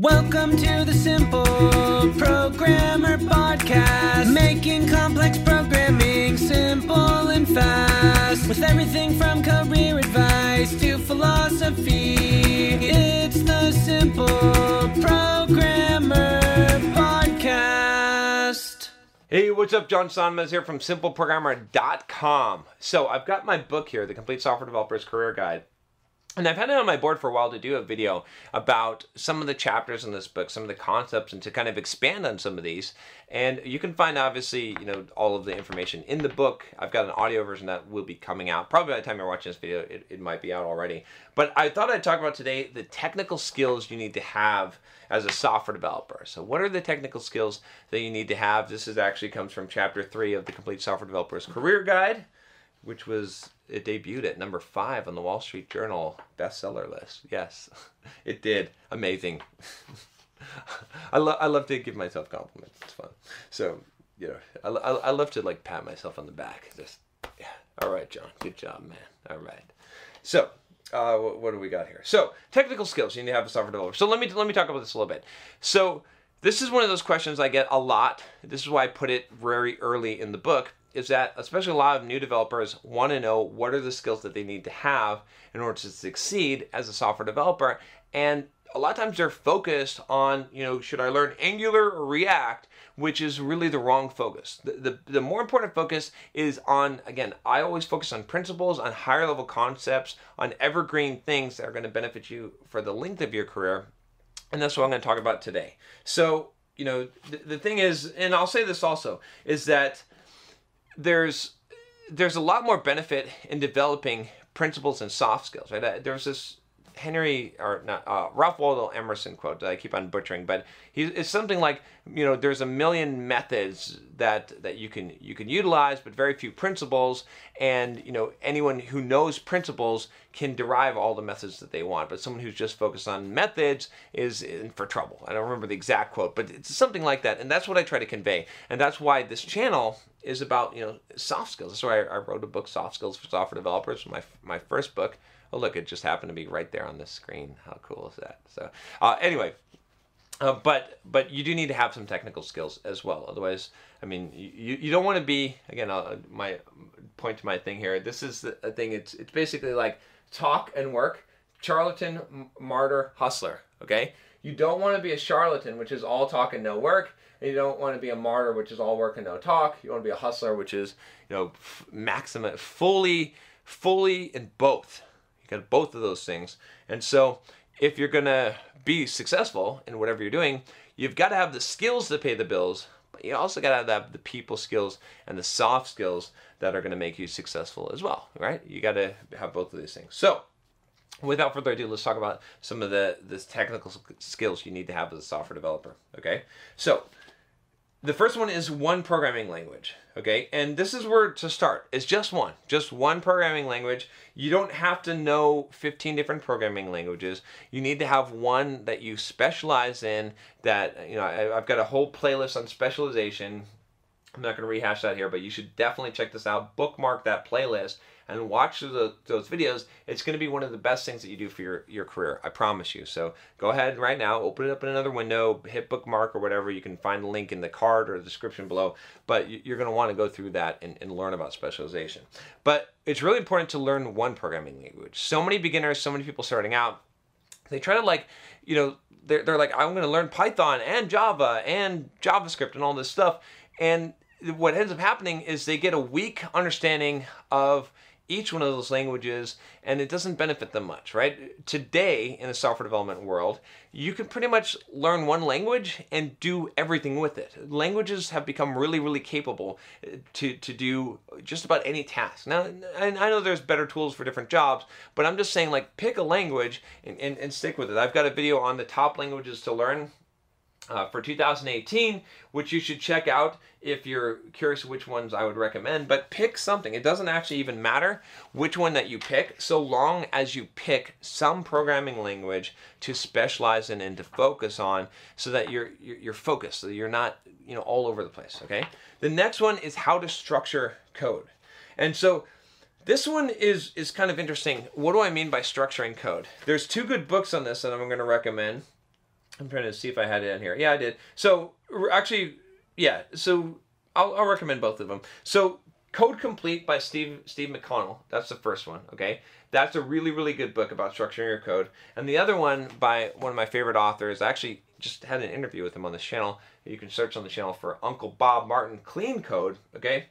Welcome to the Simple Programmer Podcast, making complex programming simple and fast. With everything from career advice to philosophy, it's the Simple Programmer Podcast. Hey, what's up? John Sonmez here from SimpleProgrammer.com. So I've got my book here, The Complete Software Developer's Career Guide. And I've had it on my board for a while to do a video about some of the chapters in this book, some of the concepts, and to kind of expand on some of these. And you can find obviously, you know, all of the information in the book. I've got an audio version that will be coming out. Probably by the time you're watching this video, it, it might be out already. But I thought I'd talk about today the technical skills you need to have as a software developer. So what are the technical skills that you need to have? This is actually comes from chapter three of the Complete Software Developer's Career Guide which was it debuted at number five on the Wall Street Journal bestseller list. Yes, it did. Amazing. I love I love to give myself compliments. It's fun. So you know, I, I, I love to like pat myself on the back. Just yeah. All right, John. Good job, man. All right. So uh, what, what do we got here? So technical skills you need to have a software developer. So let me let me talk about this a little bit. So this is one of those questions I get a lot. This is why I put it very early in the book is that especially a lot of new developers want to know what are the skills that they need to have in order to succeed as a software developer. And a lot of times they're focused on you know should i learn angular or react which is really the wrong focus. The, the, the more important focus is on again i always focus on principles on higher level concepts on evergreen things that are going to benefit you for the length of your career. And that's what i'm going to talk about today. So you know the, the thing is and i'll say this also is that there's there's a lot more benefit in developing principles and soft skills, right? Uh, there's this Henry or not uh, Ralph Waldo Emerson quote that I keep on butchering, but he it's something like you know there's a million methods that that you can you can utilize, but very few principles, and you know anyone who knows principles can derive all the methods that they want, but someone who's just focused on methods is in for trouble. I don't remember the exact quote, but it's something like that, and that's what I try to convey, and that's why this channel is about you know soft skills. That's why I, I wrote a book, Soft Skills for Software Developers, my my first book Oh, look, it just happened to be right there on the screen. How cool is that? So, uh, anyway, uh, but but you do need to have some technical skills as well. Otherwise, I mean, you, you don't want to be again. Uh, my point to my thing here. This is a thing. It's it's basically like talk and work. Charlatan, martyr, hustler. Okay. You don't want to be a charlatan, which is all talk and no work. And you don't want to be a martyr, which is all work and no talk. You want to be a hustler, which is you know maximum, fully, fully in both got both of those things. And so if you're going to be successful in whatever you're doing, you've got to have the skills to pay the bills, but you also got to have the people skills and the soft skills that are going to make you successful as well, right? You got to have both of these things. So, without further ado, let's talk about some of the, the technical skills you need to have as a software developer, okay? So, the first one is one programming language, okay? And this is where to start. It's just one, just one programming language. You don't have to know 15 different programming languages. You need to have one that you specialize in that, you know, I've got a whole playlist on specialization. I'm not going to rehash that here, but you should definitely check this out. Bookmark that playlist and watch the, those videos, it's going to be one of the best things that you do for your, your career. I promise you. So go ahead right now, open it up in another window, hit bookmark or whatever. You can find the link in the card or the description below. But you're going to want to go through that and, and learn about specialization. But it's really important to learn one programming language. So many beginners, so many people starting out, they try to like, you know, they're, they're like, I'm going to learn Python and Java and JavaScript and all this stuff. And what ends up happening is they get a weak understanding of each one of those languages and it doesn't benefit them much, right? Today in the software development world, you can pretty much learn one language and do everything with it. Languages have become really, really capable uh, to, to do just about any task. Now, I know there's better tools for different jobs, but I'm just saying like pick a language and, and, and stick with it. I've got a video on the top languages to learn uh, for 2018, which you should check out if you're curious which ones I would recommend. But pick something. It doesn't actually even matter which one that you pick, so long as you pick some programming language to specialize in and to focus on, so that you're you're, focused, so you're not you know all over the place. Okay. The next one is how to structure code, and so. This one is is kind of interesting. What do I mean by structuring code? There's two good books on this that I'm going to recommend. I'm trying to see if I had it in here. Yeah, I did. So actually, yeah. So I'll, I'll recommend both of them. So Code Complete by Steve Steve McConnell. That's the first one. Okay, that's a really really good book about structuring your code. And the other one by one of my favorite authors. I actually just had an interview with him on this channel. You can search on the channel for Uncle Bob Martin Clean Code. Okay,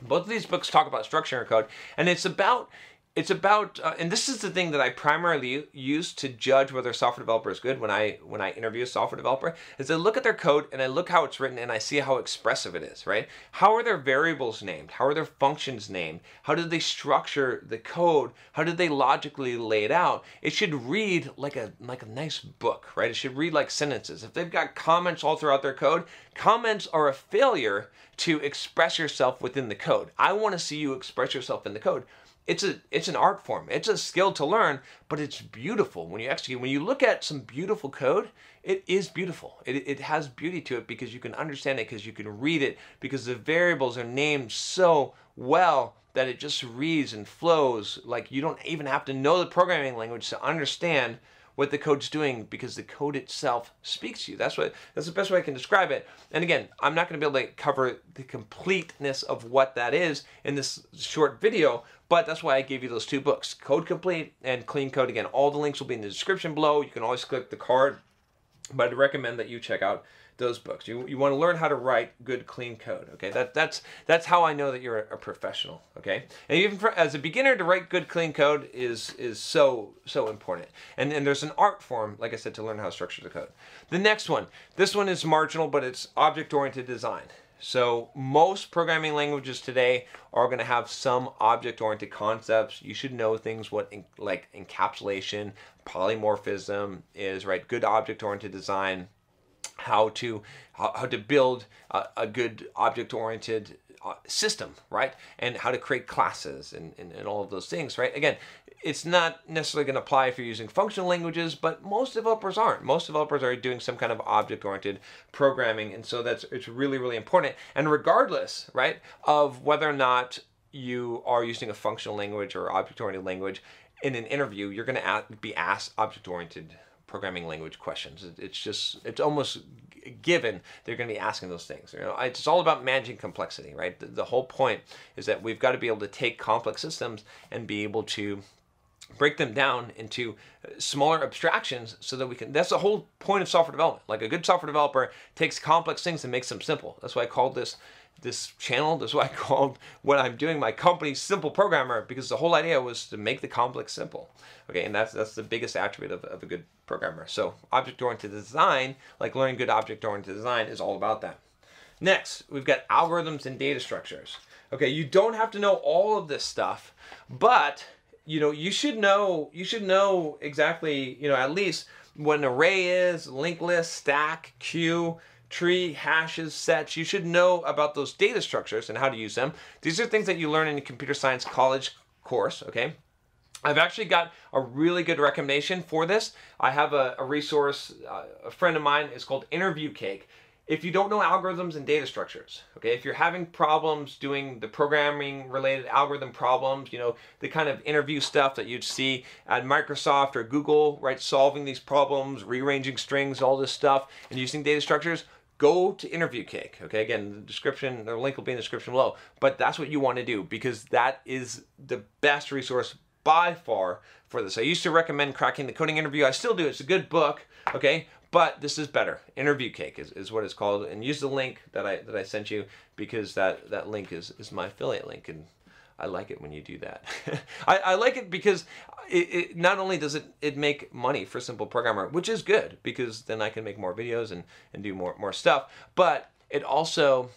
both of these books talk about structuring your code, and it's about it's about uh, and this is the thing that i primarily use to judge whether a software developer is good when i when i interview a software developer is i look at their code and i look how it's written and i see how expressive it is right? How are their variables named? How are their functions named? How did they structure the code? How did they logically lay it out? It should read like a like a nice book right? It should read like sentences. If they've got comments all throughout their code comments are a failure to express yourself within the code. I want to see you express yourself in the code it's a it's an art form. It's a skill to learn, but it's beautiful when you execute. When you look at some beautiful code, it is beautiful. It, it has beauty to it because you can understand it, because you can read it, because the variables are named so well that it just reads and flows. Like you don't even have to know the programming language to understand what the code's doing because the code itself speaks to you. That's what that's the best way I can describe it. And again, I'm not going to be able to cover the completeness of what that is in this short video, but that's why I gave you those two books, Code Complete and Clean Code. Again, all the links will be in the description below. You can always click the card, but I'd recommend that you check out those books. You, you want to learn how to write good, clean code. Okay, that that's that's how I know that you're a, professional. Okay, and even for, as a beginner to write good, clean code is is so so important. And and there's an art form, like I said, to learn how to structure the code. The next one, this one is marginal, but it's object-oriented design. So most programming languages today are going to have some object-oriented concepts. You should know things what in, like encapsulation, polymorphism is, right? Good object-oriented design how to how, how to build a, a good object oriented uh, Uh, system right? And how to create classes and, and, and all of those things right? Again it's not necessarily going to apply if you're using functional languages but most developers aren't. Most developers are doing some kind of object oriented programming and so that's it's really really important. And regardless right of whether or not you are using a functional language or object oriented language in an interview you're going to be asked object oriented programming language questions. It's just it's almost given they're going to be asking those things. You know, it's all about managing complexity, right? The, the whole point is that we've got to be able to take complex systems and be able to break them down into uh, smaller abstractions so that we can that's the whole point of software development like a good software developer takes complex things and makes them simple that's why i called this this channel. That's why I called what I'm doing my company Simple Programmer because the whole idea was to make the complex simple. Okay, and that's that's the biggest attribute of, of a good programmer. So object-oriented design, like learning good object-oriented design, is all about that. Next, we've got algorithms and data structures. Okay, you don't have to know all of this stuff, but you know you should know you should know exactly you know at least what an array is, linked list, stack, queue tree, hashes, sets. You should know about those data structures and how to use them. These are things that you learn in a computer science college course, okay? I've actually got a really good recommendation for this. I have a, a resource, uh, a friend of mine is called Interview Cake. If you don't know algorithms and data structures, okay, if you're having problems doing the programming related algorithm problems, you know, the kind of interview stuff that you'd see at Microsoft or Google, right, solving these problems, rearranging strings, all this stuff, and using data structures, go to interview cake okay? Again the description the link will be in the description below. But that's what you want to do because that is the best resource by far for this. I used to recommend cracking the coding interview. I still do. It's a good book okay? But this is better. Interview cake is, is what it's called. And use the link that i that i sent you because that that link is is my affiliate link. And I like it when you do that. I, I, like it because it, it, not only does it, it make money for Simple Programmer, which is good because then I can make more videos and, and do more, more stuff, but it also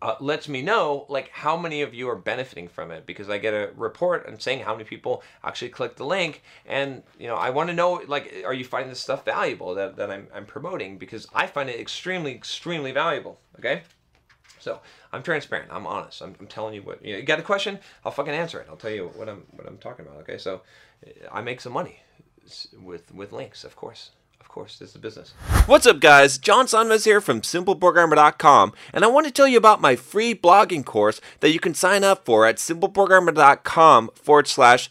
uh, lets me know like how many of you are benefiting from it because I get a report and saying how many people actually click the link and you know I want to know like are you finding this stuff valuable that, that I'm, I'm promoting because I find it extremely extremely valuable okay so I'm transparent. I'm honest. I'm, I'm telling you what you, know, you got a question. I'll fucking answer it. I'll tell you what I'm what I'm talking about. Okay, so I make some money with with links, of course. Of course, this is business. What's up, guys? John Sonmez here from SimpleProgrammer.com, and I want to tell you about my free blogging course that you can sign up for at SimpleProgrammer.com forward slash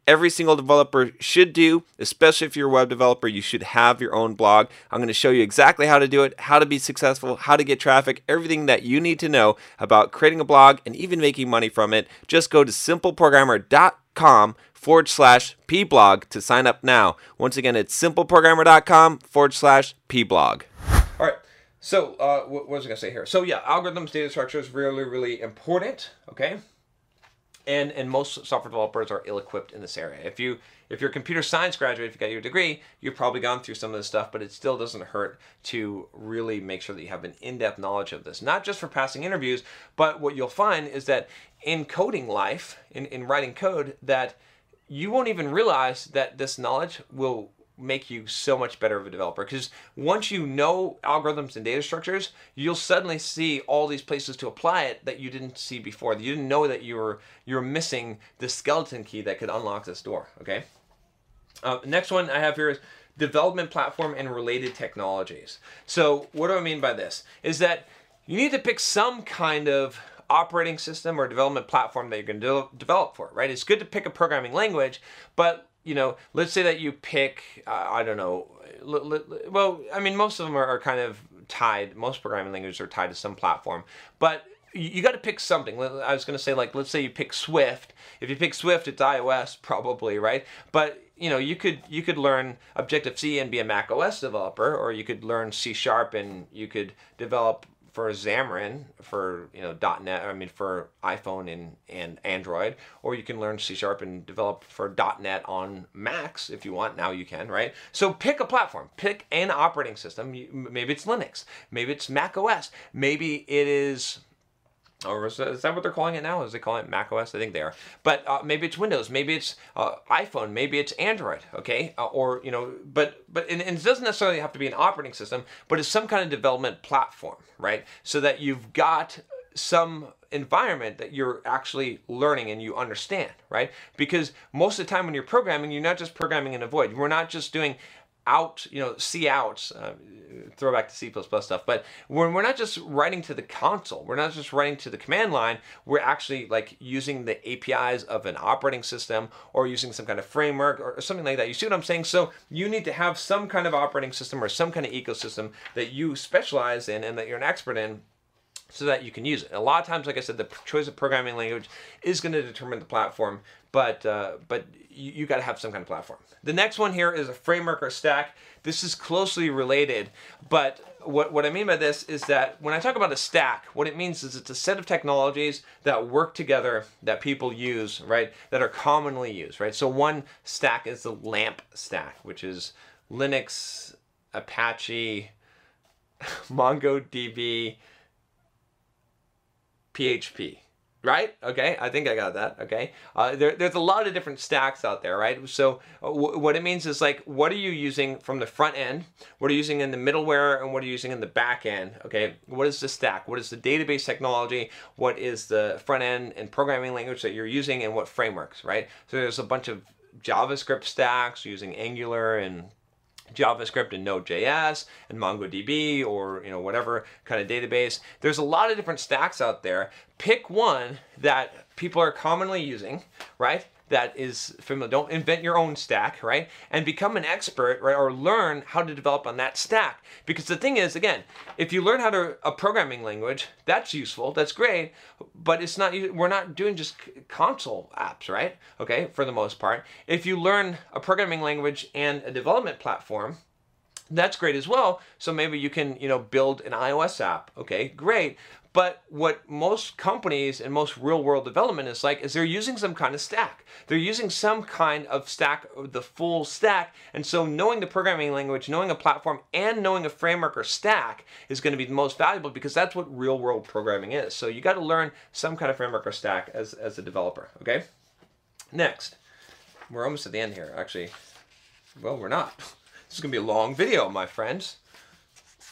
every single developer should do, especially if you're a web developer, you should have your own blog. I'm going to show you exactly how to do it, how to be successful, how to get traffic, everything that you need to know about creating a blog and even making money from it. Just go to simpleprogrammer.com forward slash pblog to sign up now. Once again, it's simpleprogrammer.com forward slash pblog. All right. So, uh, what was I going to say here? So, yeah, algorithms, data structures, really, really important. Okay and and most software developers are ill-equipped in this area. If you if you're a computer science graduate, if you got your degree, you've probably gone through some of this stuff, but it still doesn't hurt to really make sure that you have an in-depth knowledge of this. Not just for passing interviews, but what you'll find is that in coding life, in, in writing code, that you won't even realize that this knowledge will make you so much better of a developer. Because once you know algorithms and data structures you'll suddenly see all these places to apply it that you didn't see before. You didn't know that you were you were missing the skeleton key that could unlock this door okay? Uh, next one i have here is development platform and related technologies. So what do i mean by this? Is that you need to pick some kind of operating system or development platform that you're going to de- develop for right? It's good to pick a programming language but you know, let's say that you pick, uh, I don't know, well, I mean, most of them are, are, kind of tied, most programming languages are tied to some platform, but you, you got to pick something. I was going to say, like, let's say you pick Swift. If you pick Swift, it's iOS probably, right? But you know, you could you could learn Objective C and be a Mac OS developer, or you could learn C Sharp and you could develop for Xamarin for you know .NET. I mean for iPhone and and Android, or you can learn C Sharp and develop for .NET on Macs if you want. Now you can, right? So pick a platform, pick an operating system. Maybe it's Linux, maybe it's Mac OS, maybe it is or is that what they're calling it now? Is they calling it Mac OS? I think they are. But uh, maybe it's Windows, maybe it's uh, iPhone, maybe it's Android. Okay, uh, or you know, but but and, and, it doesn't necessarily have to be an operating system, but it's some kind of development platform, right? So that you've got some environment that you're actually learning and you understand, right? Because most of the time when you're programming, you're not just programming in a void. We're not just doing out, you know, C out, uh, throwback to C++ stuff, but when we're not just writing to the console, we're not just writing to the command line, we're actually like using the APIs of an operating system or using some kind of framework or something like that. You see what I'm saying? So you need to have some kind of operating system or some kind of ecosystem that you specialize in and that you're an expert in so that you can use it. A lot of times, like I said, the choice of programming language is going to determine the platform, but uh, but you, you got to have some kind of platform. The next one here is a framework or stack. This is closely related, but what, what I mean by this is that when I talk about a stack, what it means is it's a set of technologies that work together that people use, right, that are commonly used, right? So one stack is the LAMP stack, which is Linux, Apache, MongoDB, PHP, right? Okay, I think I got that. Okay, uh, there, there's a lot of different stacks out there, right? So uh, what it means is like, what are you using from the front end? What are you using in the middleware, and what are you using in the back end? Okay, what is the stack? What is the database technology? What is the front end and programming language that you're using, and what frameworks, right? So there's a bunch of JavaScript stacks using Angular and JavaScript and Node.js and MongoDB or you know whatever kind of database. There's a lot of different stacks out there. Pick one that people are commonly using, right? That is familiar. Don't invent your own stack, right? And become an expert, right? Or learn how to develop on that stack. Because the thing is, again, if you learn how to a programming language, that's useful, that's great, but it's not. We're not doing just console apps, right? Okay, for the most part. If you learn a programming language and a development platform, that's great as well. So maybe you can, you know, build an iOS app. Okay, great. But what most companies and most real world development is like is they're using some kind of stack. They're using some kind of stack, the full stack. And so knowing the programming language, knowing a platform, and knowing a framework or stack is going to be the most valuable because that's what real world programming is. So you got to learn some kind of framework or stack as, as a developer. Okay? Next. We're almost at the end here, actually. Well, we're not. This is to be a long video, my friends.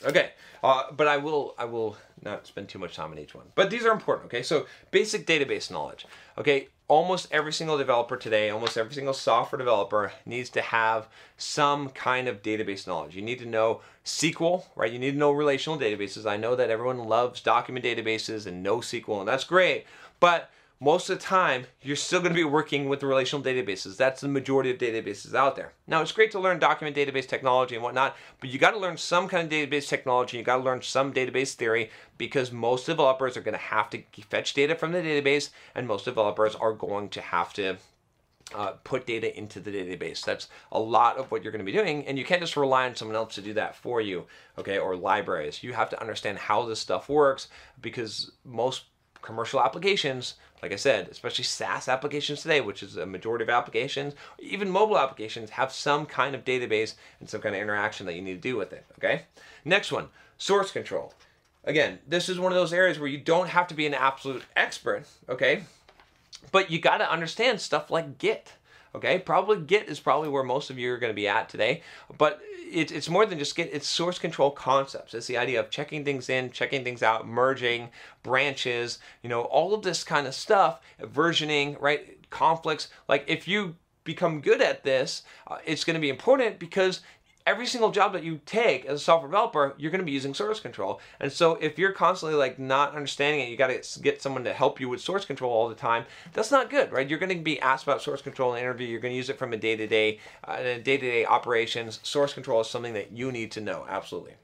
Okay, uh, but I will I will not spend too much time on each one. But these are important. Okay, so basic database knowledge. Okay, almost every single developer today, almost every single software developer needs to have some kind of database knowledge. You need to know SQL, right? You need to know relational databases. I know that everyone loves document databases and NoSQL, and that's great, but most of the time you're still going to be working with relational databases. That's the majority of databases out there. Now it's great to learn document database technology and whatnot, but you got to learn some kind of database technology. You got to learn some database theory because most developers are going to have to fetch data from the database, and most developers are going to have to uh, put data into the database. That's a lot of what you're going to be doing, and you can't just rely on someone else to do that for you, okay? Or libraries. You have to understand how this stuff works because most commercial applications, like I said, especially SaaS applications today, which is a majority of applications, even mobile applications have some kind of database and some kind of interaction that you need to do with it, okay? Next one, source control. Again, this is one of those areas where you don't have to be an absolute expert, okay? But you got to understand stuff like Git, okay? Probably Git is probably where most of you are going to be at today, but it, it's more than just Git, it's source control concepts. It's the idea of checking things in, checking things out, merging, branches, you know, all of this kind of stuff, versioning, right? Conflicts. Like if you become good at this, uh, it's going to be important because every single job that you take as a software developer, you're going to be using source control. And so if you're constantly like not understanding it, you got to get someone to help you with source control all the time. That's not good, right? You're going to be asked about source control in an interview. You're going to use it from a day-to-day, uh, day-to-day operations. Source control is something that you need to know. Absolutely.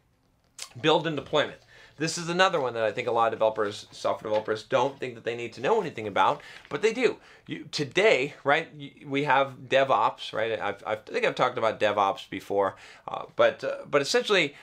Build and deployment. This is another one that I think a lot of developers, software developers, don't think that they need to know anything about, but they do. You, today, right, we have DevOps, right? I've, I've, i think I've talked about DevOps before, uh, but uh, but essentially,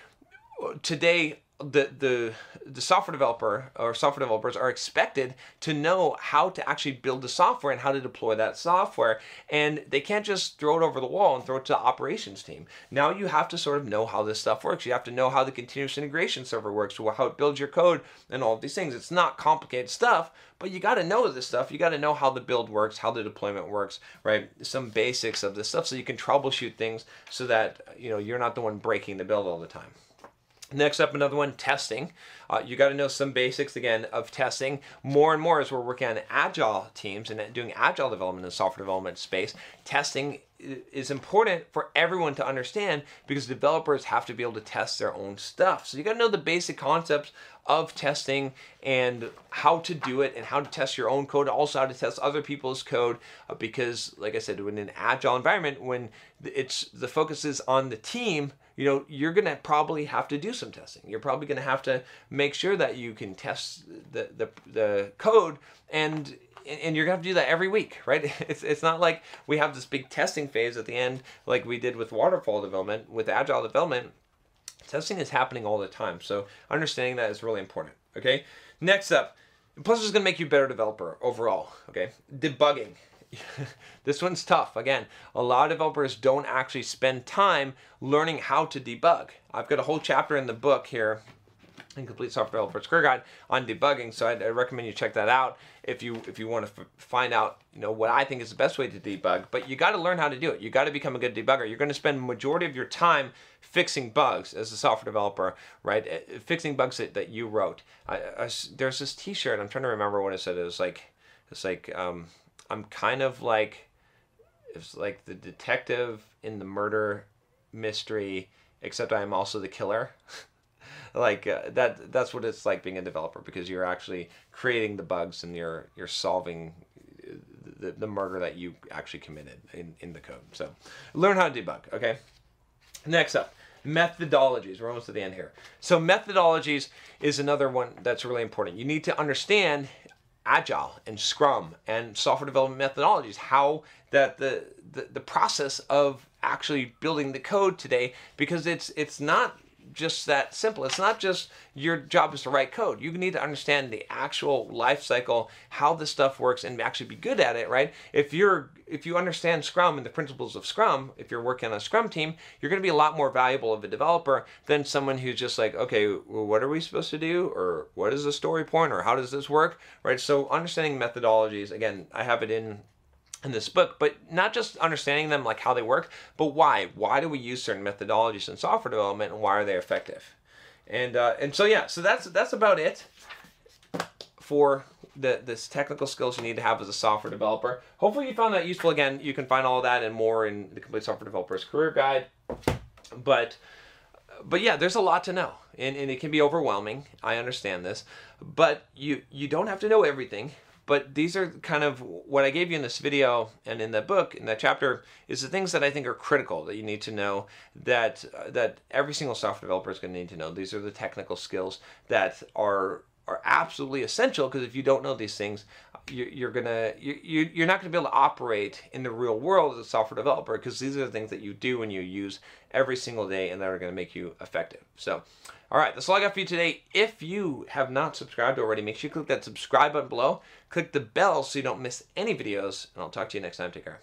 today the the the software developer or software developers are expected to know how to actually build the software and how to deploy that software. And they can't just throw it over the wall and throw it to the operations team. Now you have to sort of know how this stuff works. You have to know how the continuous integration server works how it builds your code and all of these things. It's not complicated stuff but you got to know this stuff. You got to know how the build works how the deployment works right? Some basics of this stuff so you can troubleshoot things so that you know you're not the one breaking the build all the time Next up, another one, testing. Uh, you got to know some basics again of testing. More and more as we're working on agile teams and doing agile development in the software development space, testing is important for everyone to understand because developers have to be able to test their own stuff. So you got to know the basic concepts of testing and how to do it and how to test your own code, also how to test other people's code uh, because like I said, in an agile environment when it's the focus is on the team, you know, you're going to probably have to do some testing. You're probably going to have to make sure that you can test the the, the code and and you're gonna have to do that every week, right? It's it's not like we have this big testing phase at the end like we did with waterfall development, with agile development. Testing is happening all the time, so understanding that is really important. Okay. Next up, plus it's gonna make you a better developer overall. Okay, debugging. this one's tough. Again, a lot of developers don't actually spend time learning how to debug. I've got a whole chapter in the book here in complete software developer's career guide on debugging so I'd, I'd, recommend you check that out if you if you want to find out you know what i think is the best way to debug but you got to learn how to do it. You got to become a good debugger. You're going to spend majority of your time fixing bugs as a software developer right? Eh, fixing bugs that, that you wrote. I, I, there's this t-shirt i'm trying to remember what it said. It was like it's like um, i'm kind of like it's like the detective in the murder mystery except i'm also the killer. Like uh, that that's what it's like being a developer because you're actually creating the bugs and you're you're solving the, the murder that you actually committed in, in the code. So learn how to debug okay? Next up methodologies. We're almost at the end here. So methodologies is another one that's really important. You need to understand agile and scrum and software development methodologies how that the, the the process of actually building the code today because it's it's not just that simple. It's not just your job is to write code. You need to understand the actual life cycle, how this stuff works, and actually be good at it, right? If you're if you understand Scrum and the principles of Scrum, if you're working on a Scrum team, you're going to be a lot more valuable of a developer than someone who's just like, okay, well, what are we supposed to do, or what is the story point, or how does this work, right? So understanding methodologies. Again, I have it in in this book, but not just understanding them like how they work, but why. Why do we use certain methodologies in software development and why are they effective? And uh, and so yeah, so that's that's about it for the this technical skills you need to have as a software developer. Hopefully you found that useful. Again, you can find all of that and more in the Complete Software Developer's Career Guide. But but yeah, there's a lot to know, and, and it can be overwhelming. I understand this, but you you don't have to know everything. But these are kind of what I gave you in this video and in the book in that chapter is the things that I think are critical that you need to know that uh, that every single software developer is going to need to know. These are the technical skills that are are absolutely essential because if you don't know these things, you're gonna you, you're not gonna be able to operate in the real world as a software developer because these are the things that you do and you use every single day and that are gonna make you effective. So, all right, that's all I got for you today. If you have not subscribed already, make sure you click that subscribe button below. Click the bell so you don't miss any videos, and I'll talk to you next time. Take care.